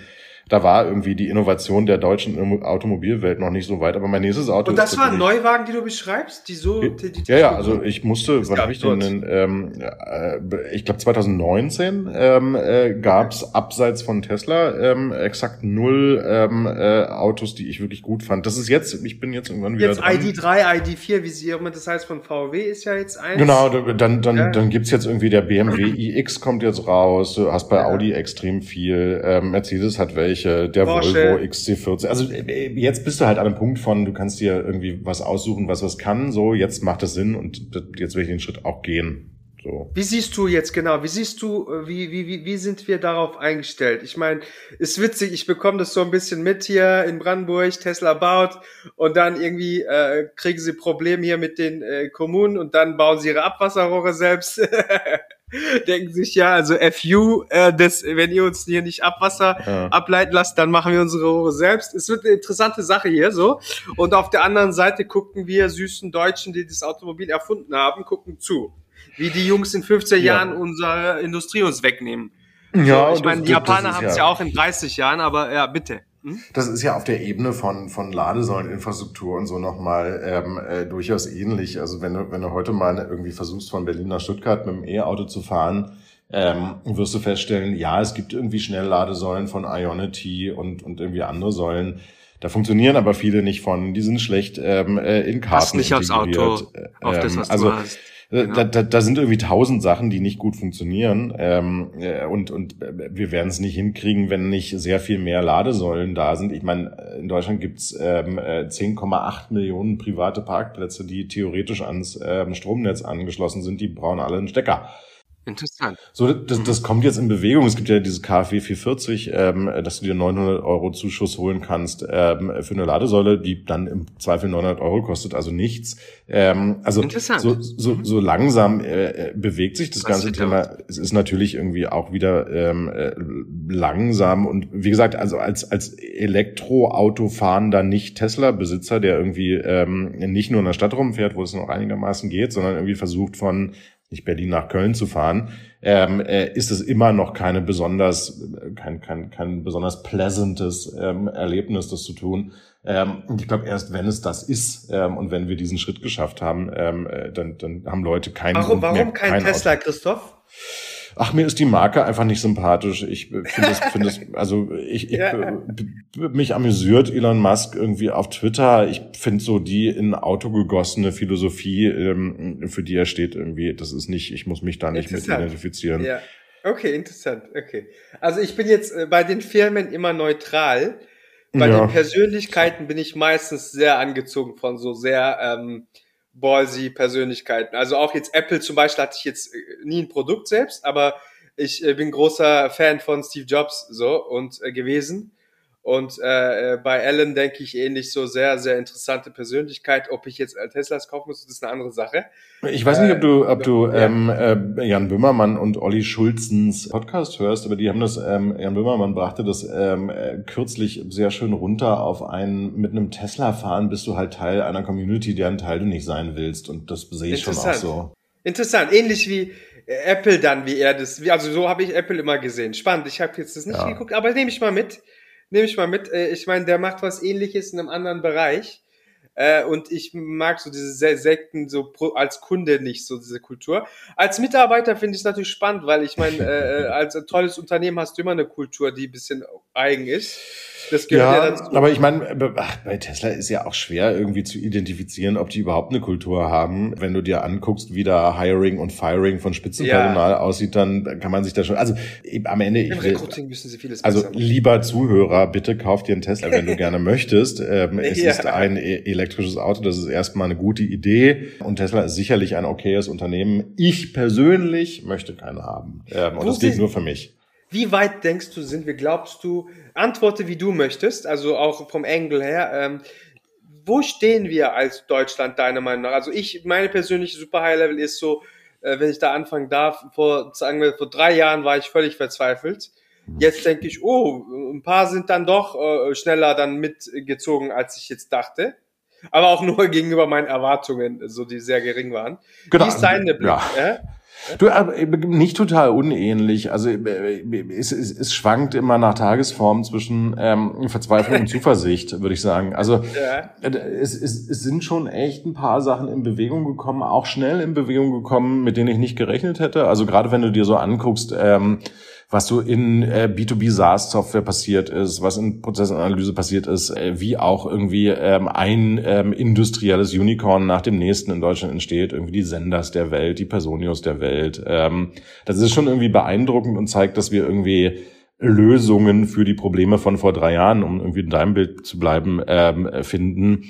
da war irgendwie die Innovation der deutschen Automobilwelt noch nicht so weit. Aber mein nächstes Auto. Und das waren Neuwagen, die du beschreibst, die so. Die, die ja, ja, also ich musste, wann habe ich den? Ähm, äh, ich glaube 2019 ähm, äh, gab es abseits von Tesla ähm, exakt null ähm, äh, Autos, die ich wirklich gut fand. Das ist jetzt, ich bin jetzt irgendwann wieder. Jetzt dran. ID3, ID4, wie sie immer das heißt von VW ist ja jetzt eins. Genau, dann dann ja. dann gibt's jetzt irgendwie der BMW iX kommt jetzt raus. Du hast bei ja. Audi extrem viel. Ähm, Mercedes hat welche Bereiche, der Porsche. Volvo XC40. Also äh, jetzt bist du halt an einem Punkt von, du kannst dir irgendwie was aussuchen, was was kann. So, jetzt macht es Sinn und jetzt will ich den Schritt auch gehen. So. Wie siehst du jetzt genau? Wie siehst du, äh, wie, wie, wie, wie sind wir darauf eingestellt? Ich meine, ist witzig, ich bekomme das so ein bisschen mit hier in Brandenburg, Tesla baut und dann irgendwie äh, kriegen sie Probleme hier mit den äh, Kommunen und dann bauen sie ihre Abwasserrohre selbst. denken sich ja, also FU, äh, das, wenn ihr uns hier nicht Abwasser ja. ableiten lasst, dann machen wir unsere Rohre selbst. Es wird eine interessante Sache hier so. Und auf der anderen Seite gucken wir süßen Deutschen, die das Automobil erfunden haben, gucken zu. Wie die Jungs in 15 ja. Jahren unsere Industrie uns wegnehmen. Ja, so, ich meine, die Japaner haben es ja. ja auch in 30 Jahren, aber ja, bitte. Hm? Das ist ja auf der Ebene von, von Ladesäuleninfrastruktur und so nochmal ähm, äh, durchaus ähnlich. Also wenn du, wenn du heute mal irgendwie versuchst, von Berlin nach Stuttgart mit dem E-Auto zu fahren, ähm, wirst du feststellen, ja, es gibt irgendwie Schnellladesäulen von Ionity und, und irgendwie andere Säulen. Da funktionieren aber viele nicht von. Die sind schlecht ähm, äh, in Karten Passt nicht aufs Auto, auf das, was also, du hast. Genau. Da, da, da sind irgendwie tausend Sachen, die nicht gut funktionieren. Ähm, äh, und, und äh, wir werden es nicht hinkriegen, wenn nicht sehr viel mehr Ladesäulen da sind. Ich meine, in Deutschland gibt's ähm, 10,8 äh, Millionen private Parkplätze, die theoretisch ans ähm, Stromnetz angeschlossen sind. Die brauchen alle einen Stecker. Interessant. So, das, das kommt jetzt in Bewegung. Es gibt ja dieses KfW 440, ähm, dass du dir 900 Euro Zuschuss holen kannst ähm, für eine Ladesäule, die dann im Zweifel 900 Euro kostet, also nichts. Ähm, also. So, so, so langsam äh, bewegt sich das Was ganze Thema. Es ist natürlich irgendwie auch wieder ähm, äh, langsam und wie gesagt, also als als Elektroautofahrender nicht Tesla-Besitzer, der irgendwie ähm, nicht nur in der Stadt rumfährt, wo es noch einigermaßen geht, sondern irgendwie versucht von nicht Berlin nach Köln zu fahren, ähm, äh, ist es immer noch keine besonders, kein, kein, kein besonders pleasantes ähm, Erlebnis, das zu tun. Ähm, und ich glaube, erst wenn es das ist ähm, und wenn wir diesen Schritt geschafft haben, ähm, äh, dann, dann haben Leute keinen Warum, warum mehr, kein, kein Tesla, Auto. Christoph? Ach, mir ist die Marke einfach nicht sympathisch. Ich finde es, finde es, also ich, ich ja. mich amüsiert Elon Musk irgendwie auf Twitter. Ich finde so die in Auto gegossene Philosophie, ähm, für die er steht, irgendwie, das ist nicht, ich muss mich da nicht mit identifizieren. Ja. Okay, interessant. Okay. Also ich bin jetzt äh, bei den Firmen immer neutral. Bei ja. den Persönlichkeiten bin ich meistens sehr angezogen von so sehr ähm, ballsy Persönlichkeiten. Also auch jetzt Apple zum Beispiel hatte ich jetzt äh, nie ein Produkt selbst, aber ich äh, bin großer Fan von Steve Jobs so und äh, gewesen. Und äh, äh, bei Alan denke ich ähnlich so sehr, sehr interessante Persönlichkeit. Ob ich jetzt Teslas kaufen muss, das ist eine andere Sache. Ich weiß nicht, ob du, ob du ja. ähm, äh, Jan Böhmermann und Olli Schulzens Podcast hörst, aber die haben das, ähm, Jan Böhmermann brachte das ähm, äh, kürzlich sehr schön runter auf einen, mit einem Tesla fahren bist du halt Teil einer Community, deren Teil du nicht sein willst. Und das sehe ich schon auch so. Interessant, ähnlich wie äh, Apple dann, wie er das, wie, also so habe ich Apple immer gesehen. Spannend, ich habe jetzt das nicht ja. geguckt, aber nehme ich mal mit. Nehme ich mal mit. Äh, ich meine, der macht was ähnliches in einem anderen Bereich. Äh, und ich mag so diese Sekten so als Kunde nicht, so diese Kultur. Als Mitarbeiter finde ich es natürlich spannend, weil ich meine, äh, als tolles Unternehmen hast du immer eine Kultur, die ein bisschen eigen ist. Das gehört ja, ja dazu. Aber ich meine, bei Tesla ist ja auch schwer irgendwie zu identifizieren, ob die überhaupt eine Kultur haben. Wenn du dir anguckst, wie da Hiring und Firing von Spitzenpersonal ja. aussieht, dann kann man sich da schon. Also am Ende. Im Recruiting müssen sie vieles Also lieber Zuhörer, bitte kauf dir einen Tesla, wenn du gerne möchtest. Ähm, es ja. ist ein e elektrisches Auto, das ist erstmal eine gute Idee. Und Tesla ist sicherlich ein okayes Unternehmen. Ich persönlich möchte keine haben. Ähm, und Wo das gilt nur für mich. Wie weit denkst du, sind wir, glaubst du, antworte wie du möchtest, also auch vom Angle her, ähm, wo stehen wir als Deutschland deiner Meinung nach? Also ich, meine persönliche Super High Level ist so, äh, wenn ich da anfangen darf, vor, sagen wir, vor drei Jahren war ich völlig verzweifelt. Jetzt denke ich, oh, ein paar sind dann doch äh, schneller dann mitgezogen, als ich jetzt dachte. Aber auch nur gegenüber meinen Erwartungen, so die sehr gering waren. Genau. Wie ist deine Blick? Ja. Äh? Du, äh, nicht total unähnlich. Also äh, es, es, es schwankt immer nach Tagesform zwischen ähm, Verzweiflung und Zuversicht, würde ich sagen. Also ja. Äh, es, es, es sind schon echt ein paar Sachen in Bewegung gekommen, auch schnell in Bewegung gekommen, mit denen ich nicht gerechnet hätte. Also gerade wenn du dir so anguckst, ähm, was so in äh, B2B SaaS-Software passiert ist, was in Prozessanalyse passiert ist, äh, wie auch irgendwie ähm, ein ähm, industrielles Unicorn nach dem nächsten in Deutschland entsteht, irgendwie die Senders der Welt, die Personios der Welt. Ähm, das ist schon irgendwie beeindruckend und zeigt, dass wir irgendwie Lösungen für die Probleme von vor drei Jahren, um irgendwie in deinem Bild zu bleiben, ähm, finden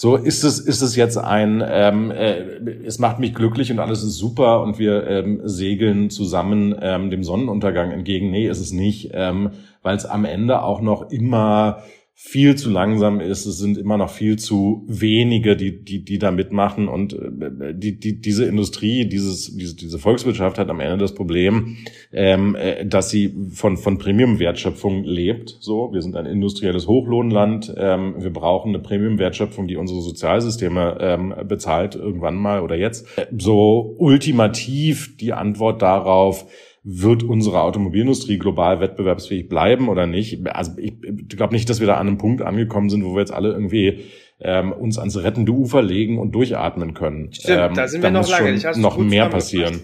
so ist es, ist es jetzt ein, ähm, äh, es macht mich glücklich und alles ist super und wir ähm, segeln zusammen ähm, dem Sonnenuntergang entgegen. Nee, ist es nicht, ähm, weil es am Ende auch noch immer viel zu langsam ist. Es sind immer noch viel zu wenige, die, die, die da mitmachen. Und äh, die, die, diese Industrie, dieses, diese, diese Volkswirtschaft hat am Ende das Problem, ähm, äh, dass sie von, von Premium-Wertschöpfung lebt. So, wir sind ein industrielles Hochlohnland. Ähm, wir brauchen eine Premium-Wertschöpfung, die unsere Sozialsysteme ähm, bezahlt, irgendwann mal oder jetzt. So ultimativ die Antwort darauf, wird unsere Automobilindustrie global wettbewerbsfähig bleiben oder nicht? Also ich, ich glaube nicht, dass wir da an einem Punkt angekommen sind, wo wir jetzt alle irgendwie ähm, uns ans rettende Ufer legen und durchatmen können. Stimmt, ähm, da sind wir noch lange. Ich noch mehr passieren.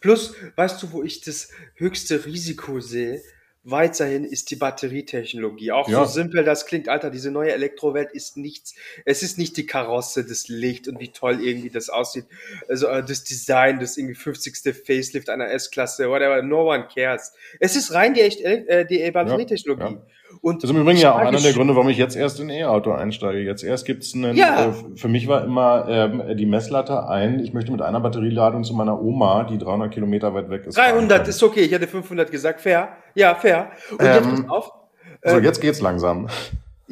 Plus, weißt du, wo ich das höchste Risiko sehe? Weiterhin ist die Batterietechnologie. Auch ja. so simpel das klingt, Alter, diese neue Elektrowelt ist nichts. Es ist nicht die Karosse, das Licht und wie toll irgendwie das aussieht. Also äh, das Design, das irgendwie 50. Facelift einer S-Klasse, whatever, no one cares. Es ist rein die, echt, äh, die Batterietechnologie. Ja, ja. Und das ist im Übrigen ja auch einer der Gründe, warum ich jetzt erst in E-Auto einsteige. Jetzt erst gibt's einen, ja. äh, für mich war immer ähm, die Messlatte ein, ich möchte mit einer Batterieladung zu meiner Oma, die 300 Kilometer weit weg ist. 300 ist okay, ich hätte 500 gesagt, fair. Ja, fair. Und ähm, jetzt pass auf. Äh, so, ähm, jetzt geht's langsam.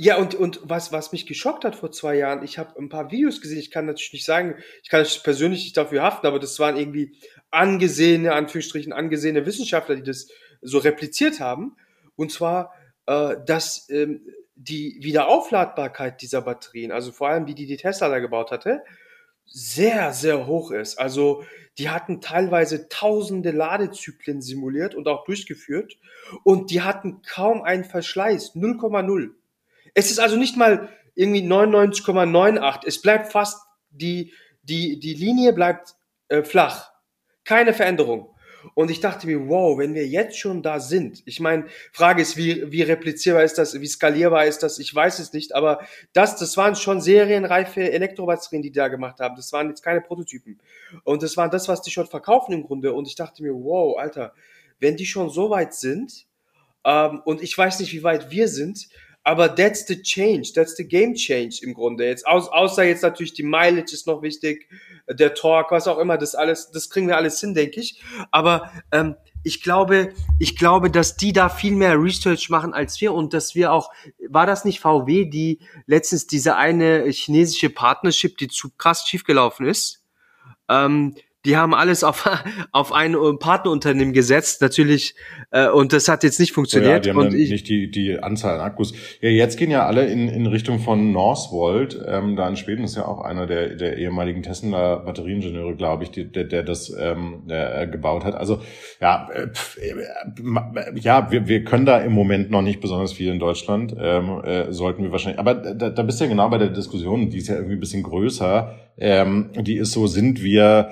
Ja, und, und was, was mich geschockt hat vor zwei Jahren, ich habe ein paar Videos gesehen, ich kann natürlich nicht sagen, ich kann persönlich nicht dafür haften, aber das waren irgendwie angesehene, Anführungsstrichen, angesehene Wissenschaftler, die das so repliziert haben. Und zwar äh, dass ähm, die Wiederaufladbarkeit dieser Batterien, also vor allem die, die die Tesla da gebaut hatte, sehr, sehr hoch ist. Also die hatten teilweise tausende Ladezyklen simuliert und auch durchgeführt und die hatten kaum einen Verschleiß, 0,0. Es ist also nicht mal irgendwie 99,98. Es bleibt fast, die, die, die Linie bleibt äh, flach. Keine Veränderung. Und ich dachte mir, wow, wenn wir jetzt schon da sind, ich meine, Frage ist, wie, wie replizierbar ist das, wie skalierbar ist das, ich weiß es nicht, aber das, das waren schon serienreife Elektrobatterien, die die da gemacht haben. Das waren jetzt keine Prototypen. Und das war das, was die schon verkaufen im Grunde. Und ich dachte mir, wow, Alter, wenn die schon so weit sind, ähm, und ich weiß nicht, wie weit wir sind, aber that's the change, that's the game change im Grunde. Jetzt aus, außer jetzt natürlich die Mileage ist noch wichtig, der Talk, was auch immer, das alles, das kriegen wir alles hin, denke ich. Aber ähm, ich glaube, ich glaube, dass die da viel mehr Research machen als wir und dass wir auch, war das nicht VW, die letztens diese eine chinesische Partnership, die zu krass schiefgelaufen ist, ähm, die haben alles auf, auf ein Partnerunternehmen gesetzt, natürlich, äh, und das hat jetzt nicht funktioniert. Ja, die haben und ich, nicht die, die Anzahl an Akkus. Ja, jetzt gehen ja alle in, in Richtung von Northvolt, ähm, da in Schweden ist ja auch einer der, der ehemaligen Tesla-Batterieingenieure, glaube ich, die, der, der das ähm, der, gebaut hat. Also ja, äh, pf, äh, ja, wir, wir können da im Moment noch nicht besonders viel in Deutschland, ähm, äh, sollten wir wahrscheinlich, aber da, da bist du ja genau bei der Diskussion, die ist ja irgendwie ein bisschen größer, ähm, die ist so, sind wir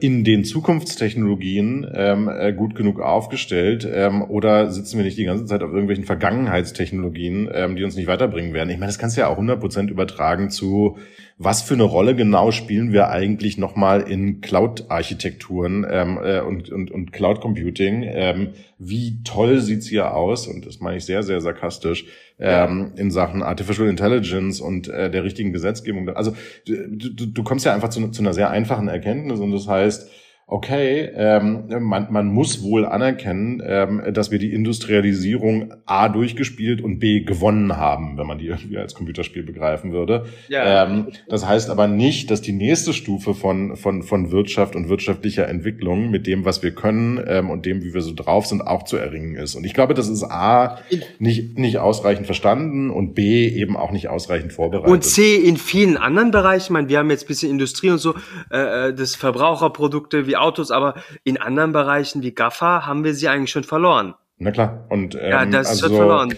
in den Zukunftstechnologien ähm, äh, gut genug aufgestellt ähm, oder sitzen wir nicht die ganze Zeit auf irgendwelchen Vergangenheitstechnologien, ähm, die uns nicht weiterbringen werden? Ich meine, das kannst du ja auch 100% übertragen zu, was für eine Rolle genau spielen wir eigentlich nochmal in Cloud-Architekturen ähm, äh, und, und, und Cloud-Computing? Ähm, wie toll sieht's hier aus? Und das meine ich sehr, sehr sarkastisch ähm, in Sachen Artificial Intelligence und äh, der richtigen Gesetzgebung. Also du, du, du kommst ja einfach zu, zu einer sehr einfachen Erkenntnis und das heißt, okay, ähm, man, man muss wohl anerkennen, ähm, dass wir die Industrialisierung A durchgespielt und B gewonnen haben, wenn man die irgendwie als Computerspiel begreifen würde. Ja. Ähm, das heißt aber nicht, dass die nächste Stufe von, von, von Wirtschaft und wirtschaftlicher Entwicklung mit dem, was wir können ähm, und dem, wie wir so drauf sind, auch zu erringen ist. Und ich glaube, das ist A, nicht, nicht ausreichend verstanden und B, eben auch nicht ausreichend vorbereitet. Und C, in vielen anderen Bereichen, ich meine, wir haben jetzt ein bisschen Industrie und so, äh, äh das Verbraucherprodukte wie Autos, aber in anderen Bereichen wie GAFA haben wir sie eigentlich schon verloren. Na klar. Und ähm, ja, das also, wird verloren.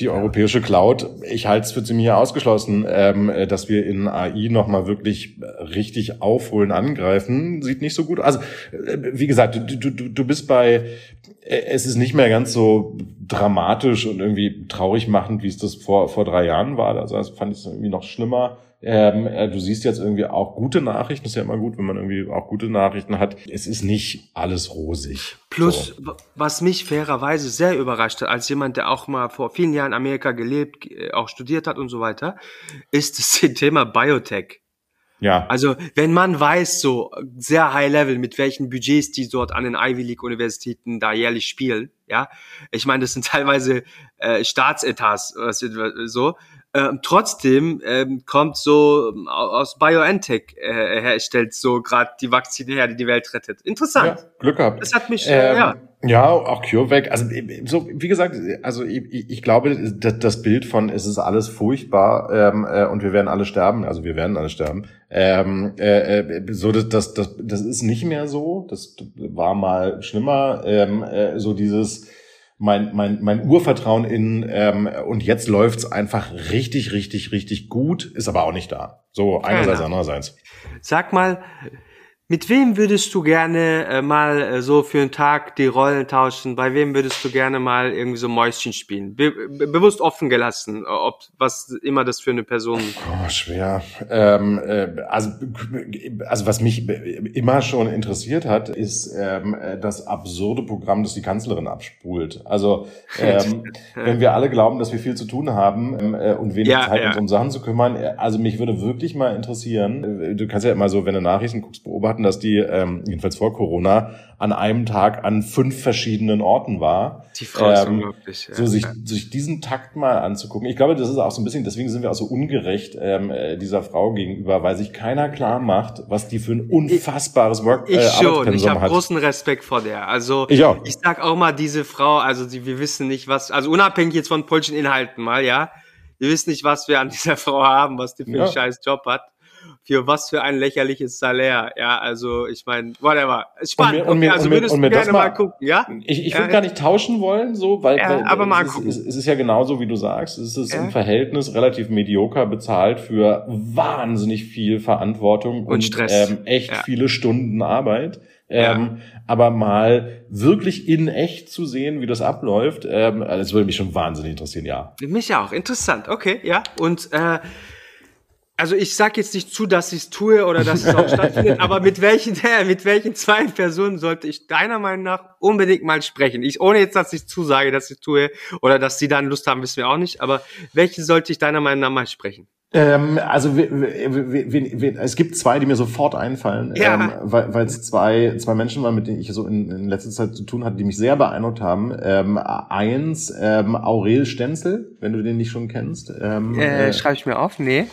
Die europäische Cloud, ich halte es für ziemlich ausgeschlossen, ähm, dass wir in AI nochmal wirklich richtig aufholen, angreifen, sieht nicht so gut. Also, äh, wie gesagt, du, du, du bist bei, es ist nicht mehr ganz so dramatisch und irgendwie traurig machend, wie es das vor, vor drei Jahren war. Also das fand ich es irgendwie noch schlimmer. Ähm, äh, du siehst jetzt irgendwie auch gute Nachrichten. ist ja immer gut, wenn man irgendwie auch gute Nachrichten hat. Es ist nicht alles rosig. Plus, so. was mich fairerweise sehr überrascht hat, als jemand, der auch mal vor vielen Jahren in Amerika gelebt, äh, auch studiert hat und so weiter, ist das Thema Biotech. Ja. Also, wenn man weiß, so sehr high level, mit welchen Budgets die dort an den Ivy League Universitäten da jährlich spielen, ja. Ich meine, das sind teilweise äh, Staatsetats, so. Ähm, trotzdem ähm, kommt so ähm, aus BioNTech äh, herstellt so gerade die Vakzine her, die die Welt rettet. Interessant. Ja, Glück gehabt. Das hat mich, äh, ähm, ja. Ja, auch CureVac. Also so wie gesagt, also ich, ich glaube, das, Bild von es ist alles furchtbar ähm, äh, und wir werden alle sterben. Also wir werden alle sterben. Ähm, äh, äh so das, das das das ist nicht mehr so. Das war mal schlimmer. Ähm, äh, so dieses mein, mein, mein Urvertrauen in ähm, und jetzt läuft's einfach richtig, richtig, richtig gut, ist aber auch nicht da. So einerseits, andererseits. Sag mal, mit wem würdest du gerne äh, mal äh, so für einen Tag die Rollen tauschen? Bei wem würdest du gerne mal irgendwie so Mäuschen spielen? Be be bewusst offen gelassen, ob was immer das für eine Person. Oh, schwer. Ähm, äh, also, also was mich immer schon interessiert hat, ist ähm, das absurde Programm, das die Kanzlerin abspult. Also ähm, wenn wir alle glauben, dass wir viel zu tun haben ähm, äh, und wenig ja, Zeit ja. uns um Sachen zu kümmern, äh, also mich würde wirklich mal interessieren. Äh, du kannst ja immer so, wenn du Nachrichten guckst, beobachten hatten, dass die, ähm, jedenfalls vor Corona, an einem Tag an fünf verschiedenen Orten war. Die Frau ist ähm, unglaublich. Ja. So sich, sich diesen Takt mal anzugucken. Ich glaube, das ist auch so ein bisschen, deswegen sind wir auch so ungerecht ähm, äh, dieser Frau gegenüber, weil sich keiner klar macht, was die für ein unfassbares Work ich, ich äh, schon, ich habe großen Respekt vor der. Also ich, auch. ich sag auch mal, diese Frau, also die, wir wissen nicht, was, also unabhängig jetzt von polnischen Inhalten mal, ja, wir wissen nicht, was wir an dieser Frau haben, was die für ja. einen scheiß Job hat für was für ein lächerliches Salär. Ja, also ich meine, whatever. Spannend. Und mir, und mir, also würdest und mir, du gerne mal, mal, gucken, ja? Ich, ich würde gar nicht tauschen wollen, so, weil, ja, weil aber mal es, gucken. Ist, es ist ja genauso, wie du sagst. Es ist ja. im Verhältnis relativ medioker bezahlt für wahnsinnig viel Verantwortung und, und Stress. Ähm, echt ja. viele Stunden Arbeit. Ähm, aber mal wirklich in echt zu sehen, wie das abläuft, ähm, das würde mich schon wahnsinnig interessieren, ja. Mich auch, interessant, okay, ja. Und äh, also ich sag jetzt nicht zu, dass ich es tue oder dass es auch stattfindet, aber mit welchen, mit welchen zwei Personen sollte ich deiner Meinung nach unbedingt mal sprechen? Ich, ohne jetzt, dass ich zusage, dass ich tue oder dass sie dann Lust haben, wissen wir auch nicht, aber welche sollte ich deiner Meinung nach mal sprechen? Ähm, also wir, wir, wir, es gibt zwei, die mir sofort einfallen, ja. ähm, weil es zwei, zwei Menschen waren, mit denen ich so in, in letzter Zeit zu tun hatte, die mich sehr beeindruckt haben. Ähm, eins, ähm, Aurel Stenzel, wenn du den nicht schon kennst. Ähm, äh, äh, Schreibe ich mir auf, nee.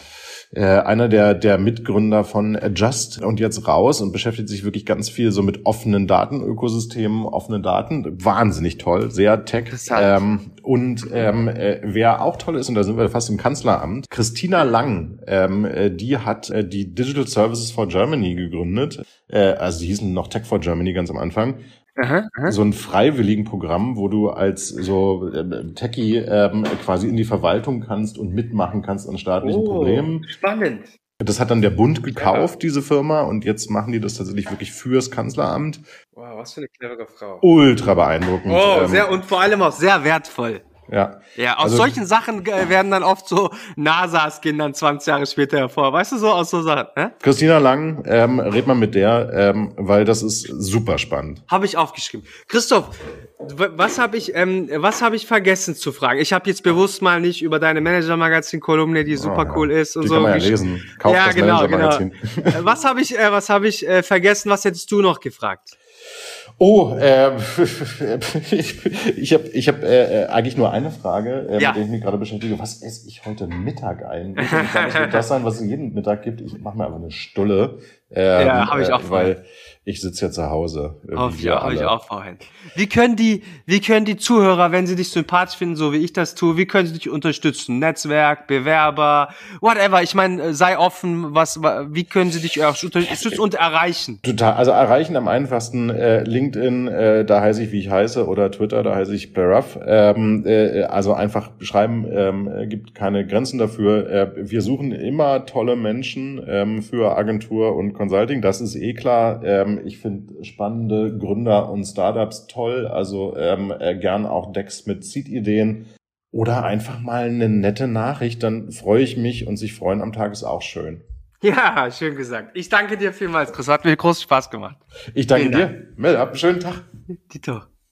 Äh, einer der, der Mitgründer von Adjust und jetzt raus und beschäftigt sich wirklich ganz viel so mit offenen Datenökosystemen, offenen Daten. Wahnsinnig toll, sehr tech. Ähm, und ähm, äh, wer auch toll ist, und da sind wir fast im Kanzleramt, Christina Lang, ähm, äh, die hat äh, die Digital Services for Germany gegründet. Äh, also die hießen noch Tech for Germany ganz am Anfang. Aha, aha. So ein freiwilligen Programm, wo du als so äh, Techie ähm, quasi in die Verwaltung kannst und mitmachen kannst an staatlichen oh, Problemen. Spannend. Das hat dann der Bund gekauft, ja. diese Firma, und jetzt machen die das tatsächlich wirklich fürs Kanzleramt. Wow, was für eine clevere Frau. Ultra beeindruckend. Oh, ähm, sehr, und vor allem auch sehr wertvoll. Ja. Ja, aus also, solchen Sachen äh, werden dann oft so NASAs gehen dann 20 Jahre später hervor. Weißt du so, aus so Sachen, ne? Christina Lang, ähm, red mal mit der, ähm, weil das ist super spannend. Habe ich aufgeschrieben. Christoph, was habe ich, ähm, was habe ich vergessen zu fragen? Ich habe jetzt bewusst mal nicht über deine Manager-Magazin-Kolumne, die super oh, ja. cool ist und die so. Kann man ja lesen. Kauf ja, das genau, genau. Äh, was habe ich, äh, was habe ich äh, vergessen? Was hättest du noch gefragt? Oh, äh, ich habe ich hab, äh, eigentlich nur eine Frage, äh, ja. mit der ich mich gerade beschäftige. Was esse ich heute Mittag ein? Das wird das sein, was es jeden Mittag gibt. Ich mache mir einfach eine Stulle. Ähm, ja, habe ich auch. Äh, weil ich sitze ja zu Hause. Auf, ja, habe ich auch vorhin. Wie können die, wie können die Zuhörer, wenn sie dich sympathisch finden, so wie ich das tue, wie können sie dich unterstützen? Netzwerk, Bewerber, whatever. Ich meine, sei offen, was, wie können sie dich unterstützen und erreichen? Total. Also erreichen am einfachsten äh, LinkedIn, äh, da heiße ich, wie ich heiße, oder Twitter, da heiße ich Beruff. Ähm, äh, also einfach schreiben, ähm, gibt keine Grenzen dafür. Äh, wir suchen immer tolle Menschen ähm, für Agentur und Consulting. Das ist eh klar. Ähm, ähm, ich finde spannende Gründer und Startups toll, also ähm, äh, gern auch Decks mit Seed-Ideen. Oder einfach mal eine nette Nachricht, dann freue ich mich und sich freuen am Tag ist auch schön. Ja, schön gesagt. Ich danke dir vielmals, Chris. Hat mir großen Spaß gemacht. Ich danke dir. Mel, hab einen schönen Tag. Tito.